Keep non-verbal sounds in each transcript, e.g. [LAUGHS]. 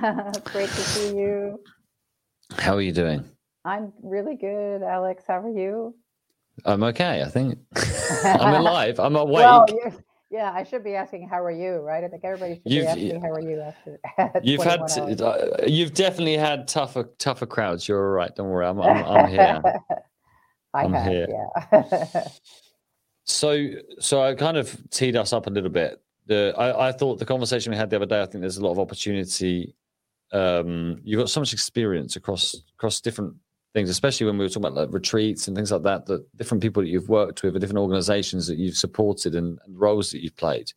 [LAUGHS] great to see you. How are you doing? I'm really good, Alex. How are you? I'm okay. I think [LAUGHS] I'm alive. I'm awake. Well, yeah, I should be asking how are you, right? I think everybody should you've, be asking how are you after. [LAUGHS] you've had, uh, you've definitely had tougher, tougher crowds. You're all right. Don't worry. I'm, I'm, I'm here. I I'm have, here. yeah. so, so I kind of teed us up a little bit. The I, I thought the conversation we had the other day. I think there's a lot of opportunity. Um, you've got so much experience across across different things, especially when we were talking about like retreats and things like that, that different people that you've worked with, or different organizations that you've supported and, and roles that you've played.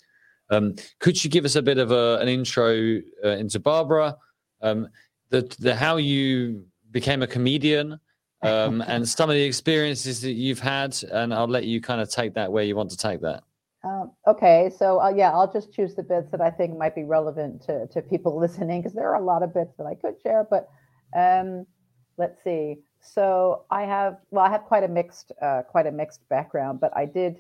Um, could you give us a bit of a, an intro uh, into Barbara, um, the, the how you became a comedian, um, [LAUGHS] and some of the experiences that you've had, and I'll let you kind of take that where you want to take that. Um, okay, so uh, yeah, I'll just choose the bits that I think might be relevant to, to people [LAUGHS] listening because there are a lot of bits that I could share, but um, let's see. So I have, well, I have quite a mixed, uh, quite a mixed background, but I did,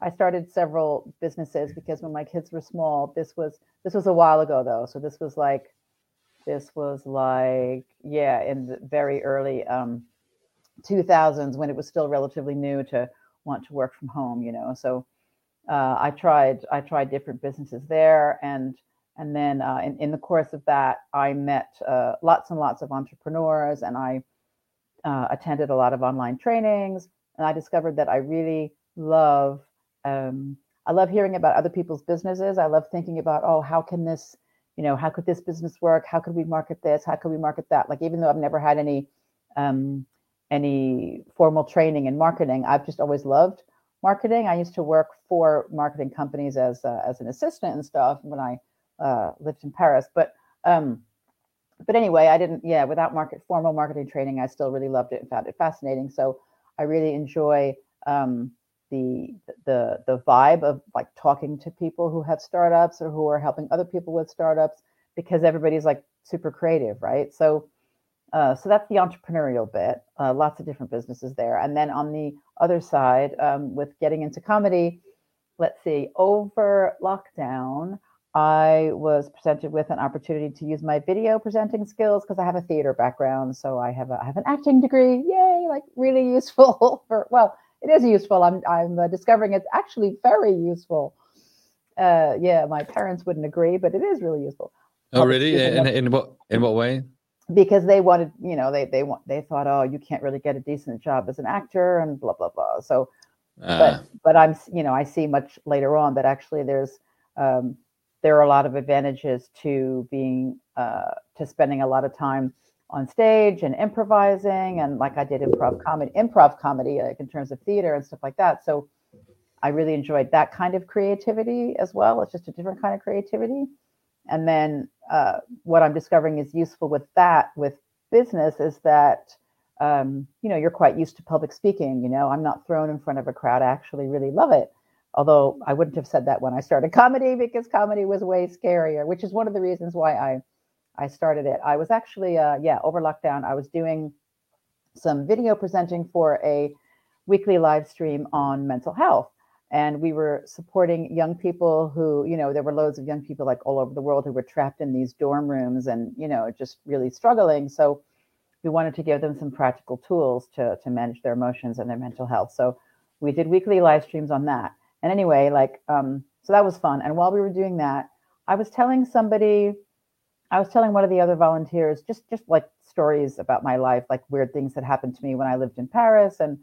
I started several businesses because when my kids were small, this was, this was a while ago though. So this was like, this was like, yeah, in the very early um, 2000s when it was still relatively new to want to work from home, you know. So uh, I tried, I tried different businesses there, and and then uh, in, in the course of that, I met uh, lots and lots of entrepreneurs, and I uh, attended a lot of online trainings, and I discovered that I really love. Um, I love hearing about other people's businesses. I love thinking about, oh, how can this, you know, how could this business work? How could we market this? How could we market that? Like, even though I've never had any, um, any formal training in marketing, I've just always loved marketing. I used to work for marketing companies as uh, as an assistant and stuff when I uh, lived in Paris. But um, but anyway, I didn't, yeah, without market formal marketing training, I still really loved it and found it fascinating. So I really enjoy um, the the the vibe of like talking to people who have startups or who are helping other people with startups because everybody's like super creative, right? So uh, so that's the entrepreneurial bit. Uh, lots of different businesses there, and then on the other side, um, with getting into comedy, let's see, over lockdown. I was presented with an opportunity to use my video presenting skills because I have a theater background. So I have a I have an acting degree. Yay! Like really useful [LAUGHS] for well, it is useful. I'm I'm uh, discovering it's actually very useful. Uh, yeah, my parents wouldn't agree, but it is really useful. Oh, really? In, in what in what way? Because they wanted, you know, they they want they thought, oh, you can't really get a decent job as an actor, and blah blah blah. So, uh. but but I'm, you know, I see much later on that actually there's um, there are a lot of advantages to being uh, to spending a lot of time on stage and improvising and like I did improv comedy improv comedy like in terms of theater and stuff like that so I really enjoyed that kind of creativity as well it's just a different kind of creativity and then uh, what I'm discovering is useful with that with business is that um, you know you're quite used to public speaking you know? I'm not thrown in front of a crowd. I actually really love it. Although I wouldn't have said that when I started comedy because comedy was way scarier, which is one of the reasons why I I started it. I was actually uh, yeah over lockdown I was doing some video presenting for a weekly live stream on mental health and we were supporting young people who you know there were loads of young people like all over the world who were trapped in these dorm rooms and you know just really struggling so we wanted to give them some practical tools to to manage their emotions and their mental health so we did weekly live streams on that and anyway, like, um, so that was fun. And while we were doing that, I was telling somebody, I was telling one of the other volunteers just just like stories about my life, like weird things that happened to me when I lived in Paris. And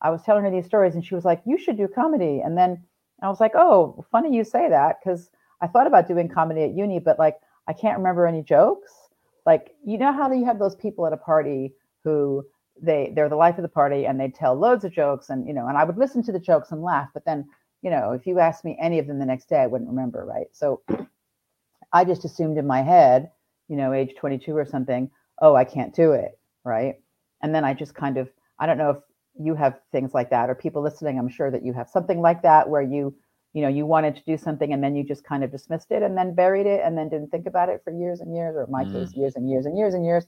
I was telling her these stories, and she was like, "You should do comedy." And then I was like, "Oh, funny you say that," because I thought about doing comedy at uni, but like I can't remember any jokes. Like you know how you have those people at a party who they they're the life of the party and they tell loads of jokes and you know and I would listen to the jokes and laugh, but then you know, if you asked me any of them the next day, I wouldn't remember, right? So I just assumed in my head, you know, age 22 or something, oh, I can't do it, right? And then I just kind of, I don't know if you have things like that or people listening, I'm sure that you have something like that where you, you know, you wanted to do something and then you just kind of dismissed it and then buried it and then didn't think about it for years and years, or in my mm. case, years and years and years and years.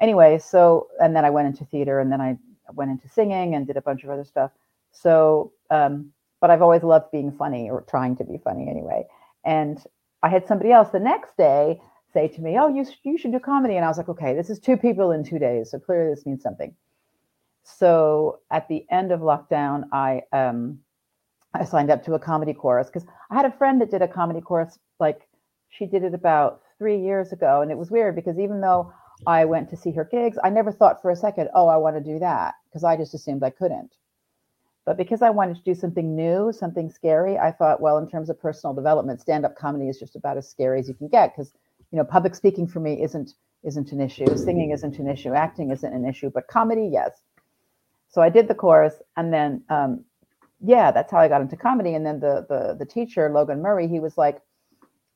Anyway, so, and then I went into theater and then I went into singing and did a bunch of other stuff. So, um, but I've always loved being funny or trying to be funny anyway. And I had somebody else the next day say to me, "Oh, you you should do comedy," and I was like, "Okay, this is two people in two days, so clearly this means something." So at the end of lockdown, I um, I signed up to a comedy course because I had a friend that did a comedy course. Like she did it about three years ago, and it was weird because even though I went to see her gigs, I never thought for a second, "Oh, I want to do that," because I just assumed I couldn't. But because I wanted to do something new, something scary, I thought, well, in terms of personal development, stand-up comedy is just about as scary as you can get because you know public speaking for me isn't isn't an issue, singing isn't an issue, acting isn't an issue, but comedy, yes. So I did the course, and then um, yeah, that's how I got into comedy. And then the the the teacher Logan Murray, he was like,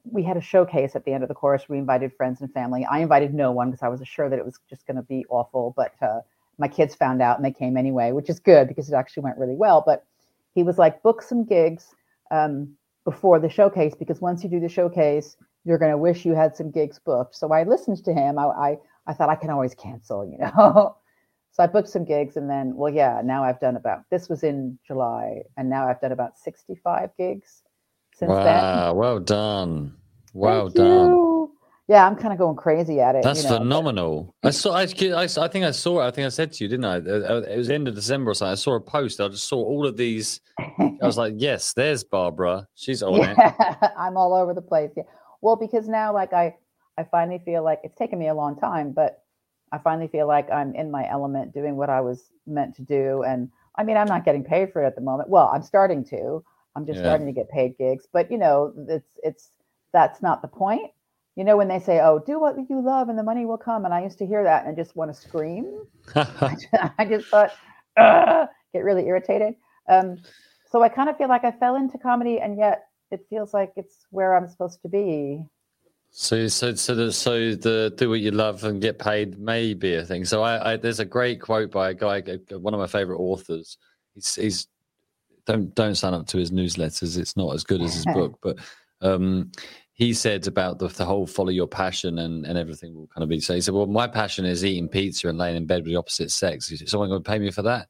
we had a showcase at the end of the course. We invited friends and family. I invited no one because I was sure that it was just going to be awful, but uh, my kids found out and they came anyway, which is good because it actually went really well. But he was like, book some gigs um, before the showcase because once you do the showcase, you're going to wish you had some gigs booked. So I listened to him. I, I, I thought I can always cancel, you know. [LAUGHS] so I booked some gigs and then, well, yeah, now I've done about, this was in July, and now I've done about 65 gigs since wow, then. Wow, well done. Well Thank done. You yeah, I'm kind of going crazy at it. That's you know, phenomenal. I saw. I, I, I think I saw. I think I said to you, didn't I? Uh, uh, it was end of December or something. I saw a post. I just saw all of these. I was like, yes, there's Barbara. She's on [LAUGHS] yeah, it. I'm all over the place. Yeah. Well, because now, like, I, I finally feel like it's taken me a long time, but I finally feel like I'm in my element, doing what I was meant to do. And I mean, I'm not getting paid for it at the moment. Well, I'm starting to. I'm just yeah. starting to get paid gigs, but you know, it's it's that's not the point you know when they say oh do what you love and the money will come and i used to hear that and just want to scream [LAUGHS] i just thought get really irritated um, so i kind of feel like i fell into comedy and yet it feels like it's where i'm supposed to be so so so the so the do what you love and get paid may be a thing so i, I there's a great quote by a guy one of my favorite authors. He's he's don't don't sign up to his newsletters. It's not as good as his book [LAUGHS] but um he said about the, the whole follow your passion and, and everything will kind of be. So he said well my passion is eating pizza and laying in bed with the opposite sex. Is someone going to pay me for that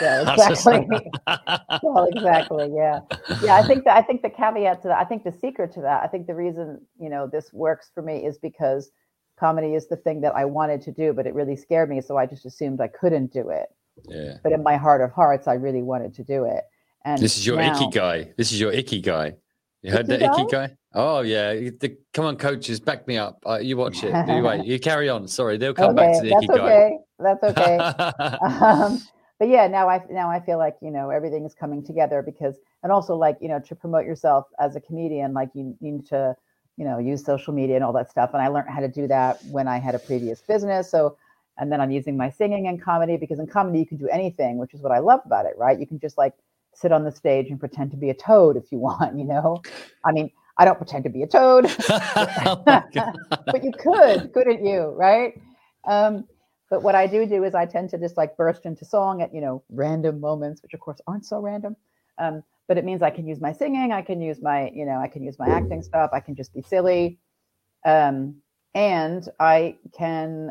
yeah [LAUGHS] exactly [LAUGHS] well exactly yeah yeah i think that i think the caveat to that i think the secret to that i think the reason you know this works for me is because comedy is the thing that i wanted to do but it really scared me so i just assumed i couldn't do it yeah but in my heart of hearts i really wanted to do it and this is your now, ikigai this is your ikigai you heard icky the guy? ikigai Oh yeah, the, come on, coaches, back me up. Uh, you watch it. You wait. [LAUGHS] You carry on. Sorry, they'll come okay, back to the ikigai. that's okay. That's okay. um, but yeah, now I now I feel like you know everything is coming together because, and also like you know to promote yourself as a comedian, like you need to you know use social media and all that stuff. And I learned how to do that when I had a previous business. So, and then I'm using my singing and comedy because in comedy you can do anything, which is what I love about it. Right? You can just like sit on the stage and pretend to be a toad if you [LAUGHS] want. You know, I mean I don't pretend to be a toad, [LAUGHS] oh [LAUGHS] but you could, couldn't you? Right? Um, but what I do do is I tend to just like burst into song at you know random moments, which of course aren't so random. Um, but it means I can use my singing, I can use my you know I can use my acting stuff, I can just be silly, um, and I can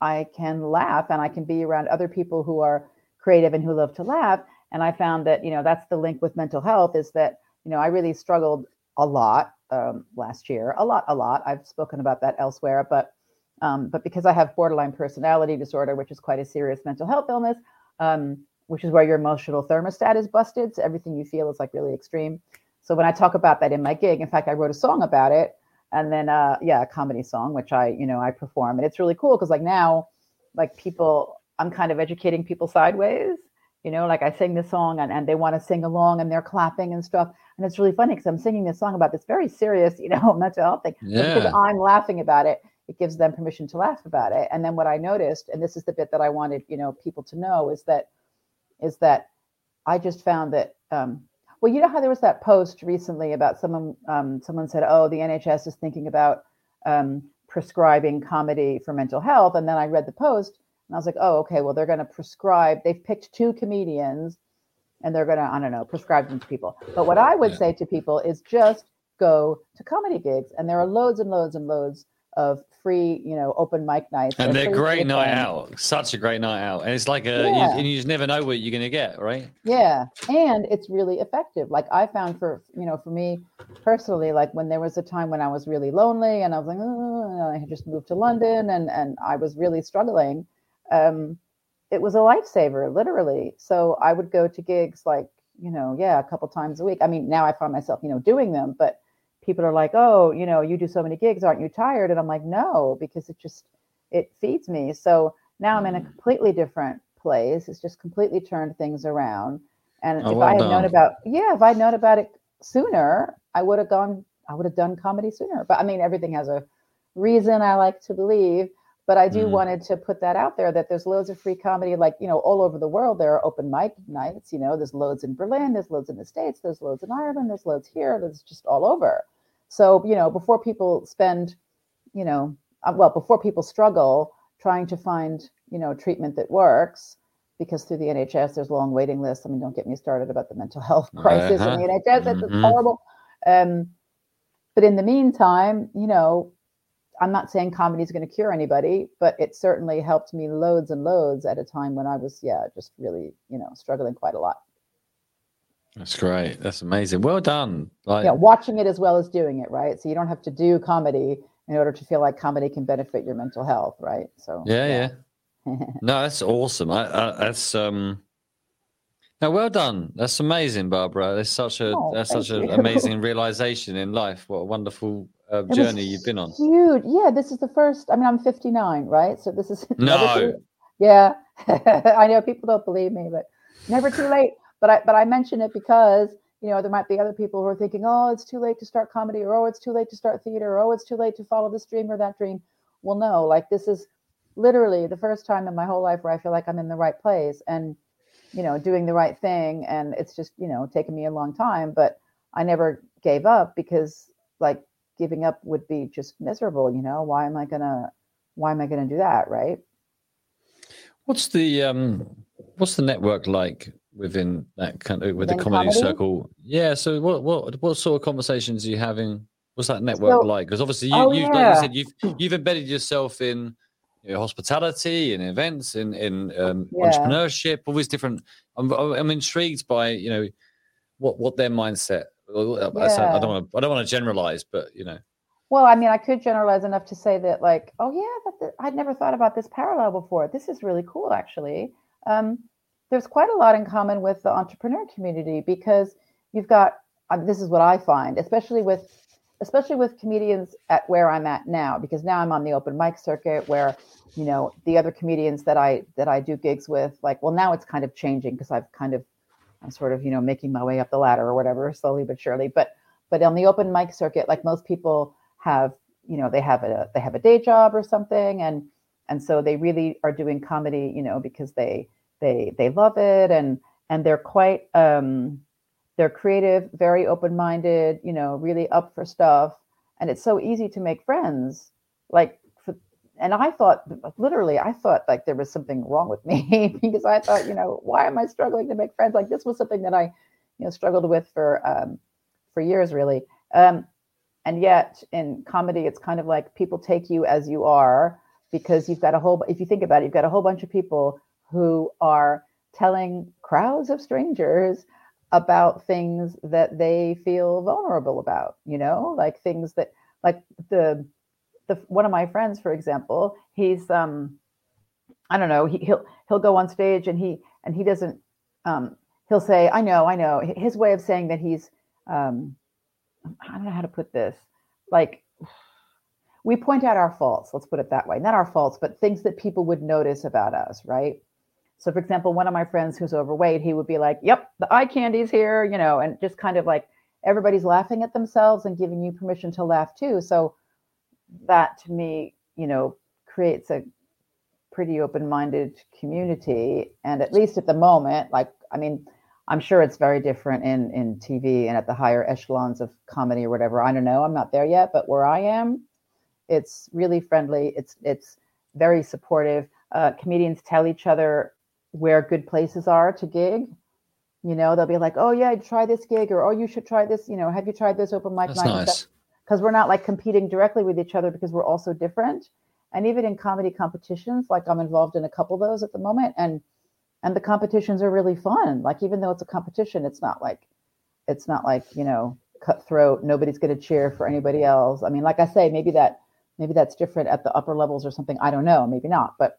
I can laugh and I can be around other people who are creative and who love to laugh. And I found that you know that's the link with mental health is that you know I really struggled a lot um, last year. A lot, a lot. I've spoken about that elsewhere, but um, but because I have borderline personality disorder, which is quite a serious mental health illness, um, which is where your emotional thermostat is busted, so everything you feel is like really extreme. So when I talk about that in my gig, in fact, I wrote a song about it, and then uh, yeah, a comedy song, which I you know I perform, and it's really cool because like now, like people, I'm kind of educating people sideways. You know, like I sing this song and, and they want to sing along and they're clapping and stuff. And it's really funny because I'm singing this song about this very serious, you know, [LAUGHS] mental health thing. Yeah. Because I'm laughing about it, it gives them permission to laugh about it. And then what I noticed, and this is the bit that I wanted, you know, people to know, is that is that I just found that um, well, you know how there was that post recently about someone um, someone said, oh, the NHS is thinking about um, prescribing comedy for mental health, and then I read the post and I was like, oh, okay, well, they're going to prescribe. They've picked two comedians and they're going to, I don't know, prescribe them to people. But what I would yeah. say to people is just go to comedy gigs. And there are loads and loads and loads of free, you know, open mic nights. And they're, great night out. Such a great night out. And it's like a, yeah. you, and you just never know what you're going to get, right? Yeah. And it's really effective. Like I found for, you know, for me personally, like when there was a time when I was really lonely and I was like, oh, I had just moved to London and, and I was really struggling. Um, it was a lifesaver, literally. So I would go to gigs like, you know, yeah, a couple times a week. I mean, now I find myself, you know, doing them, but people are like, oh, you know, you do so many gigs, aren't you tired? And I'm like, no, because it just it feeds me. So now I'm in a mm. completely different place. It's just completely turned things around. And oh, if well I had done. known about yeah, if I'd known about it sooner, I would have gone. I would have done comedy sooner. But I mean, everything has a reason. I like to believe. But I do mm. wanted to put that out there that there's loads of free comedy, like you know, all over the world. There are open mic nights. You know, there's loads in Berlin, there's loads in the States, there's loads in Ireland, there's loads here. There's just all over. So, you know, before people spend, you know, uh, well, before people struggle trying to find, you know, treatment that works, because through the NHS there's long waiting lists. I mean, don't get me started about the mental health [LAUGHS] crisis uh-huh. in the NHS. It's mm-hmm. horrible. Um, but in the meantime, you know, I'm not saying comedy is going to cure anybody, but it certainly helped me loads and loads at a time when I was, yeah, just really, you know, struggling quite a lot. That's great. That's amazing. Well done. Like, yeah, watching it as well as doing it, right? So you don't have to do comedy in order to feel like comedy can benefit your mental health, right? So yeah, yeah. yeah. [LAUGHS] no, that's awesome. I, I, that's um. Now, well done. That's amazing, Barbara. That's such a oh, that's such an [LAUGHS] amazing realization in life. What a wonderful uh, journey you've been on. Huge. Yeah, this is the first. I mean, I'm 59, right? So this is [LAUGHS] no. Yeah, I know people don't believe me, but never too late. But I but I mention it because you know there might be other people who are thinking, oh, it's too late to start comedy, or oh, it's too late to start theater, or oh, it's too late to follow this dream or that dream. Well, no, like this is literally the first time in my whole life where I feel like I'm in the right place and you know doing the right thing, and it's just you know taken me a long time, but I never gave up because like giving up would be just miserable. You know, why am I gonna why am I gonna do that, right? What's the um what's the network like within that kind of with within the comedy, comedy, circle. Yeah. So what what what sort of conversations are you having? What's that network so, like? Because obviously you oh, you yeah. like you said you've you've embedded yourself in you know, hospitality and events in in um, yeah. entrepreneurship, all these different. I'm I'm intrigued by you know what what their mindset. Yeah. I don't want to I don't want to generalize, but you know. Well, I mean, I could generalize enough to say that, like, oh yeah, I'd never thought about this parallel before. This is really cool, actually. Um, there's quite a lot in common with the entrepreneur community because you've got um, this is what I find, especially with especially with comedians at where I'm at now, because now I'm on the open mic circuit where, you know, the other comedians that I that I do gigs with, like, well, now it's kind of changing because I've kind of I'm sort of, you know, making my way up the ladder or whatever, slowly but surely. But but on the open mic circuit, like most people have, you know, they have a they have a day job or something and and so they really are doing comedy, you know, because they they they love it and and they're quite um, they're creative, very open minded, you know, really up for stuff, and it's so easy to make friends. Like, for, and I thought literally, I thought like there was something wrong with me [LAUGHS] because I thought, you know, why am I struggling to make friends? Like this was something that I, you know, struggled with for um, for years really. Um, and yet in comedy, it's kind of like people take you as you are because you've got a whole. If you think about it, you've got a whole bunch of people who are telling crowds of strangers about things that they feel vulnerable about you know like things that like the the one of my friends for example he's um i don't know he, he'll he'll go on stage and he and he doesn't um he'll say i know i know. His way of saying that he's um i don't know how to put this like we point out our faults let's put it that way. Not our faults but things that people would notice about us right so, for example, one of my friends who's overweight, he would be like, Yep, the eye candy's here, you know, and just kind of like everybody's laughing at themselves and giving you permission to laugh too. So, that to me, you know, creates a pretty open minded community. And at least at the moment, like, I mean, I'm sure it's very different in, in TV and at the higher echelons of comedy or whatever. I don't know. I'm not there yet, but where I am, it's really friendly. It's, it's very supportive. Uh, comedians tell each other where good places are to gig. You know, they'll be like, "Oh yeah, try this gig," or "Oh, you should try this." You know, have you tried this open mic That's night? Nice. because we're not like competing directly with each other because we're all so different. And even in comedy competitions, like I'm involved in a couple of those at the moment, and and the competitions are really fun. Like even though it's a competition, it's not like it's not like you know cutthroat. Nobody's going to cheer for anybody else. I mean, like I say, maybe that maybe that's different at the upper levels or something. I don't know. Maybe not. But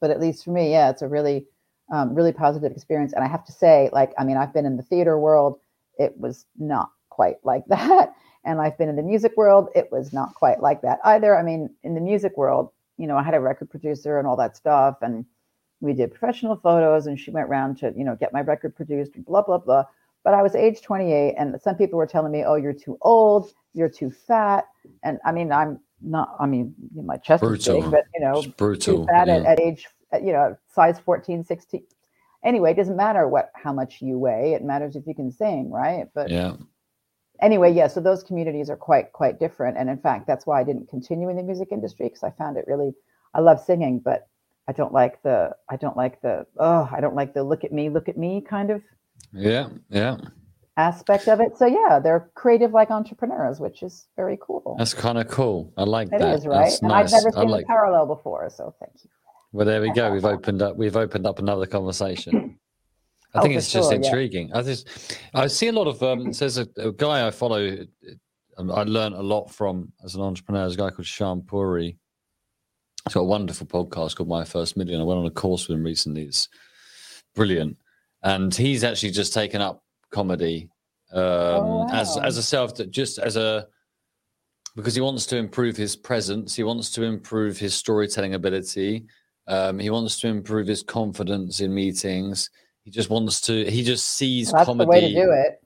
but at least for me, yeah, it's a really um, really positive experience. And I have to say, like, I mean, I've been in the theater world. It was not quite like [LAUGHS] that. And I've been in the music world. It was not quite like that either. I mean, in the music world, you know, I had a record producer and all that stuff. And we did professional photos and she went around to, you know, get my record produced blah, blah, blah. But I was age 28 and some people were telling me, oh, you're too old, you're too fat. And I mean, I'm not, I mean, my chest brutal. is big, but, you know, brutal. fat yeah. at, at age you know, size 14, 16. Anyway, it doesn't matter what how much you weigh. It matters if you can sing, right? But yeah. Anyway, yeah. So those communities are quite quite different, and in fact, that's why I didn't continue in the music industry because I found it really. I love singing, but I don't like the I don't like the oh I don't like the look at me look at me kind of. Yeah, yeah aspect of it. So yeah, they're creative like entrepreneurs, which is very cool. That's kind of cool. I like it that. It is right. That's and nice. I've never seen like... a parallel before, so thank you. Well, there we go. [LAUGHS] We've opened up. We've opened up another conversation. [CLEARS THROAT] I think oh, it's just sure, intriguing. Yeah. I just, I see a lot of. Um, there's a, a, guy I follow. Um, I learned a lot from as an entrepreneur. There's a guy called Shaan Puri. He's got a wonderful podcast called My First Million. I went on a course with him recently. It's brilliant, and he's actually just taken up comedy um, oh, wow. as as a self that just as a because he wants to improve his presence. He wants to improve his storytelling ability. Um, he wants to improve his confidence in meetings. He just wants to. He just sees well, that's comedy. the way to do it.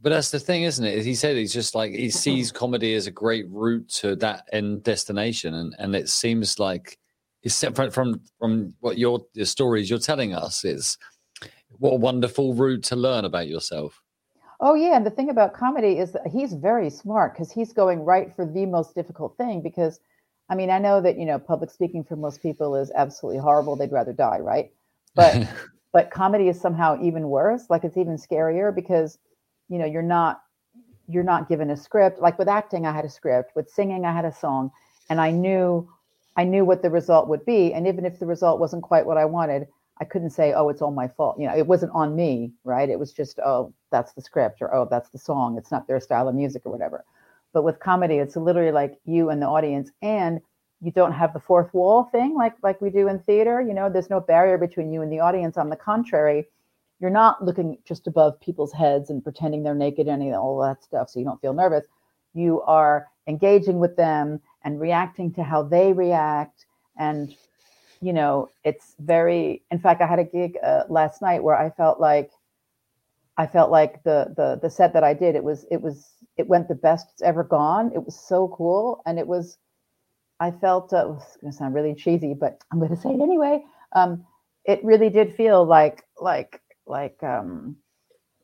But that's the thing, isn't it? He said he's just like he [LAUGHS] sees comedy as a great route to that end destination, and and it seems like it's separate from from what your the stories you're telling us is what a wonderful route to learn about yourself. Oh yeah, and the thing about comedy is that he's very smart because he's going right for the most difficult thing. Because, I mean, I know that you know public speaking for most people is absolutely horrible; they'd rather die, right? But [LAUGHS] but comedy is somehow even worse. Like it's even scarier because you know you're not you're not given a script. Like with acting, I had a script. With singing, I had a song, and I knew I knew what the result would be. And even if the result wasn't quite what I wanted, I couldn't say, oh, it's all my fault. You know, it wasn't on me, right? It was just, oh, that's the script or oh, that's the song. It's not their style of music or whatever. But with comedy, it's literally like you and the audience, and you don't have the fourth wall thing like like we do in theater. You know, there's no barrier between you and the audience. On the contrary, you're not looking just above people's heads and pretending they're naked and all that stuff, so you don't feel nervous. You are engaging with them and reacting to how they react and you know, it's very. In fact, I had a gig uh, last night where I felt like, I felt like the the the set that I did. It was it was it went the best it's ever gone. It was so cool, and it was. I felt uh, it's going to sound really cheesy, but I'm going to say it anyway. Um, it really did feel like like like um,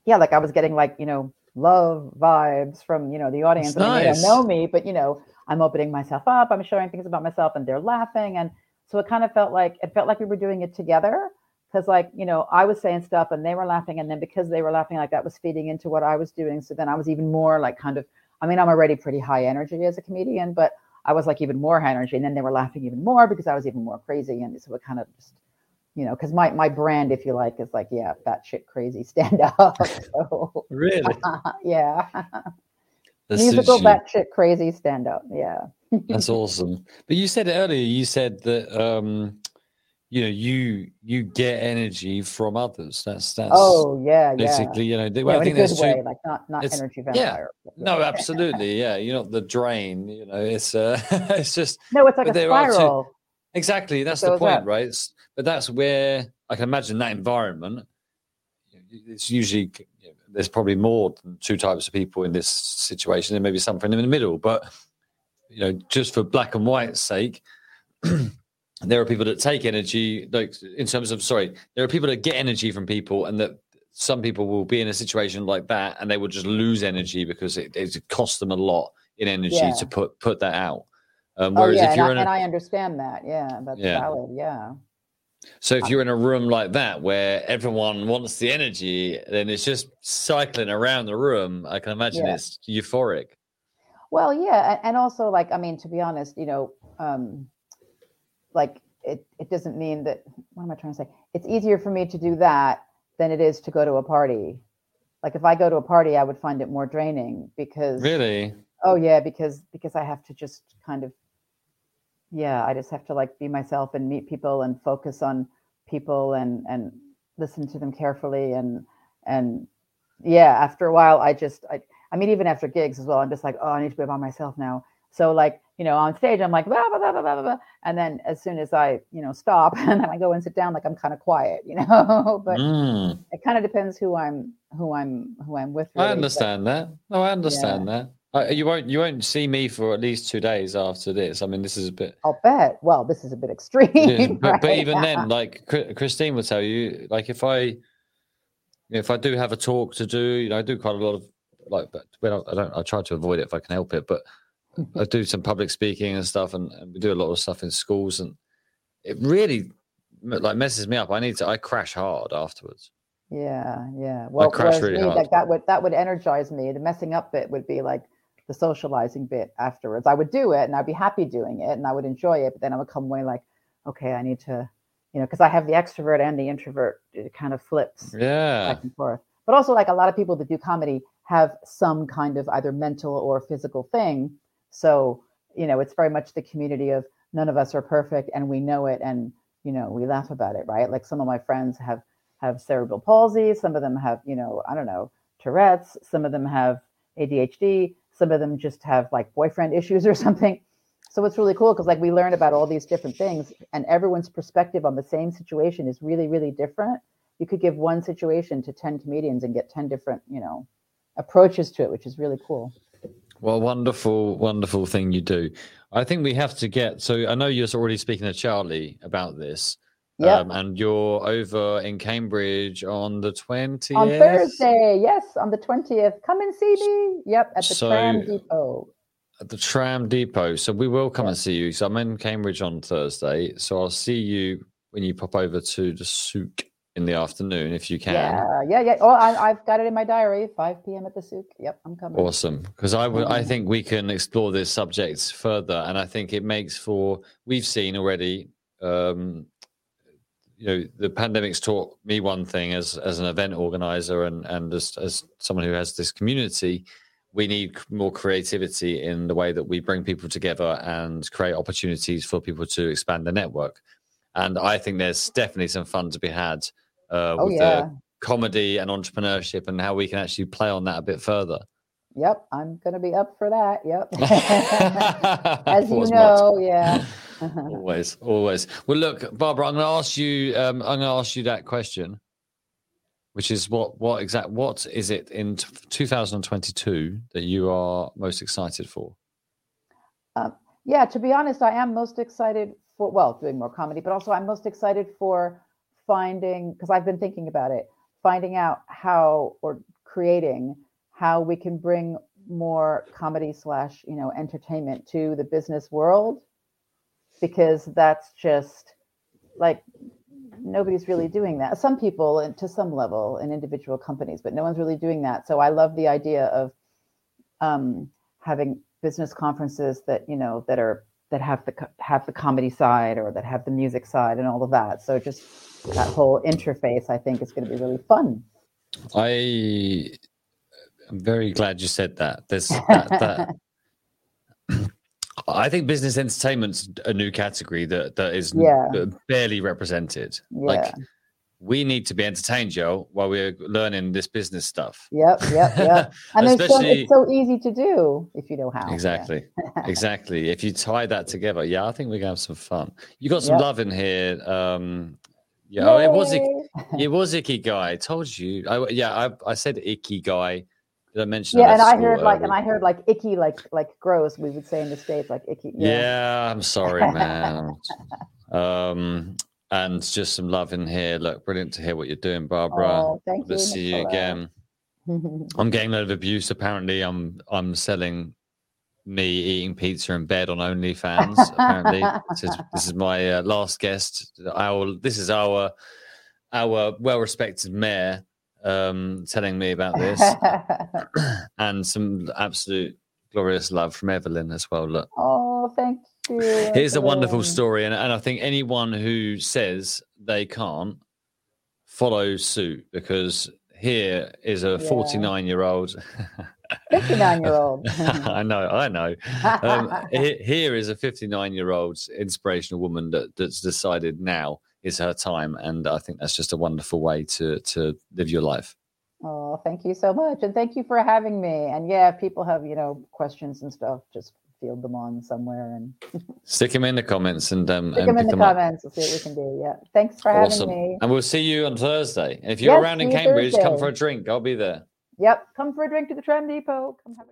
yeah, like I was getting like you know love vibes from you know the audience. Nice. They don't know me, but you know I'm opening myself up. I'm showing things about myself, and they're laughing, and so it kind of felt like it felt like we were doing it together because like you know i was saying stuff and they were laughing and then because they were laughing like that was feeding into what i was doing. So then i was even more like kind of i mean i'm already pretty high energy as a comedian but i was like even more high energy and then they were laughing even more because i was even more crazy and so it kind of just you know because my my brand if you like is like yeah that shit crazy [LAUGHS] stand up so, really? [LAUGHS] yeah [LAUGHS] musical batshit crazy stand up yeah that's [LAUGHS] awesome. But you said earlier. You said that um, you know you you get energy from others. That's that's oh yeah basically yeah. you know well, I think that's way, like not not energy vampire. Yeah. No, absolutely. Yeah, you're not the drain. You know, it's uh, [LAUGHS] it's just no. It's like a spiral. exactly. That's the point, right? It's, but that's where I can imagine that environment. It's usually there's probably more than two types of people in this situation. There may be something in the middle, but you know, just for black and white's sake, [CLEARS THROAT] there are people that take energy, like in terms of, sorry, there are people that get energy from people, and that some people will be in a situation like that, and they will just lose energy because it, it costs them a lot in energy yeah. to put put that out. Um, oh, yeah, if you're and, I, a, and I understand that, yeah, that's yeah. valid, yeah. So if you're in a room like that where everyone wants the energy, then it's just cycling around the room. I can imagine yeah. it's euphoric. Well, yeah, and also like I mean, to be honest, you know, um, like it it doesn't mean that. What am I trying to say? It's easier for me to do that than it is to go to a party. Like if I go to a party, I would find it more draining because really. Oh yeah, because because I have to just kind of yeah, I just have to like be myself and meet people and focus on people and and listen to them carefully and and yeah, after a while I just I I mean even after gigs as well, I'm just like, oh, I need to be by myself now. So like, you know, on stage I'm like blah blah blah blah blah blah. And then as soon as I, you know, stop [LAUGHS] and then I go and sit down, like I'm kind of quiet, you know. [LAUGHS] but mm. it kind of depends who I'm who I'm who I'm with. Really. I understand but, that. No, I understand yeah. that. Uh, you won't you won't see me for at least two days after this. I mean, this is a bit. I'll bet. Well, this is a bit extreme. Yeah, [LAUGHS] but, right? but, even then, like Christine will tell you, like if I if I do have a talk to do, you know, I do quite a lot of like, but when I, I don't, I try to avoid it if I can help it. But I do some public speaking and stuff, and, and we do a lot of stuff in schools, and it really like messes me up. I need to. I crash hard afterwards. Yeah, yeah. Well, I crash really me, hard. Like that would that would energize me. The messing up bit would be like the socializing bit afterwards. I would do it and I'd be happy doing it and I would enjoy it, but then I would come away like, okay, I need to, you know, because I have the extrovert and the introvert. It kind of flips yeah. back and forth. But also, like a lot of people that do comedy have some kind of either mental or physical thing. So, you know, it's very much the community of none of us are perfect and we know it and, you know, we laugh about it, right? Like some of my friends have have cerebral palsy, some of them have, you know, I don't know, Tourette's, some of them have ADHD, some of them just have like boyfriend issues or [LAUGHS] something. So it's really cool because like we learn about all these different things and everyone's perspective on the same situation is really, really different. You could give one situation to 10 comedians and get 10 different, you know, approaches to it, which is really cool. Well, wonderful, wonderful thing you do. I think we have to get. So I know you're already speaking to Charlie about this. Yep. Um, and you're over in Cambridge on the 20th? On Thursday, yes, on the 20th. Come and see me. Yep, at the so, Tram Depot. At the Tram Depot. So we will come yep. and see you. So I'm in Cambridge on Thursday. So I'll see you when you pop over to the souk in the afternoon if you can. Yeah, yeah, yeah. Oh, I, have got it in my diary. 5 p.m. at the souk. Yep, I'm coming. Awesome. Because i think we can explore this subject further. And I think it makes for, we've seen already um, you know the pandemic's taught me one thing as as an event organizer and and as, as someone who has this community we need more creativity in the way that we bring people together and create opportunities for people to expand their network and i think there's definitely some fun to be had uh, oh, with yeah. the comedy and entrepreneurship and how we can actually play on that a bit further Yep, I'm going to be up for that. Yep. [LAUGHS] [LAUGHS] As you know, yeah. [LAUGHS] always, always. Well, look, Barbara, I'm going to ask you. Um, I'm going to ask you that question, which is what, what exact, what is it in 2022 that you are most excited for? Um, yeah, to be honest, I am most excited for well, doing more comedy, but also I'm most excited for finding because I've been thinking about it, finding out how or creating how we can bring more comedy slash you know entertainment to the business world because that's just like nobody's really doing that. Some people and to some level in individual companies but no one's really doing that. So i love the idea of um, having business conferences that you know that are that have the have the comedy side or that have the music side and all of that. So just that whole interface i think is going to be really fun. I I'm very glad you said that. There's that, that [LAUGHS] I think business entertainment's a new category that that is yeah. barely represented. Yeah. Like we need to be entertained, Joe, while we're learning this business stuff. Yep, yep, yep. [LAUGHS] And Especially, it's so easy to do if you know how. Exactly, yeah. [LAUGHS] exactly. If you tie that together, yeah, I think we're gonna have some fun. You got some yep. love in here. Um, yeah, oh, it was it was Ikigai. I told you. I, yeah, I, I said Ikigai did I mention? Yeah, and I heard like, and I heard like icky, like like gross. We would say in the states, like icky. Yeah, yeah I'm sorry, man. [LAUGHS] um, and just some love in here. Look, brilliant to hear what you're doing, Barbara. Oh, thank Good you. to see you again. I'm getting a lot of abuse. Apparently, I'm I'm selling me eating pizza in bed on OnlyFans. apparently, this is, [LAUGHS] this is my uh, last guest. Our this is our our well-respected mayor um, telling me about [LAUGHS] this, [CLEARS THROAT] and some absolute glorious love from Evelyn as well. Look. Oh, thank you. Here's a wonderful story, and, and I think anyone who says they can't follow suit because here is a 49 year old 59 year old [LAUGHS] i know i know um, [LAUGHS] here is a 59 year old inspirational woman that, that's decided now is her time and i think that's just a wonderful way to to live your life oh thank you so much and thank you for having me and yeah if people have you know questions and stuff just field them on somewhere and [LAUGHS] stick them in the comments and um stick and them in the comments. We'll see what we can do. Yeah. Thanks for awesome. having me. And we'll see you on Thursday. And if you're yes, around in Cambridge, Thursday. come for a drink. I'll be there. Yep. Come for a drink to the Tram Depot. Come have a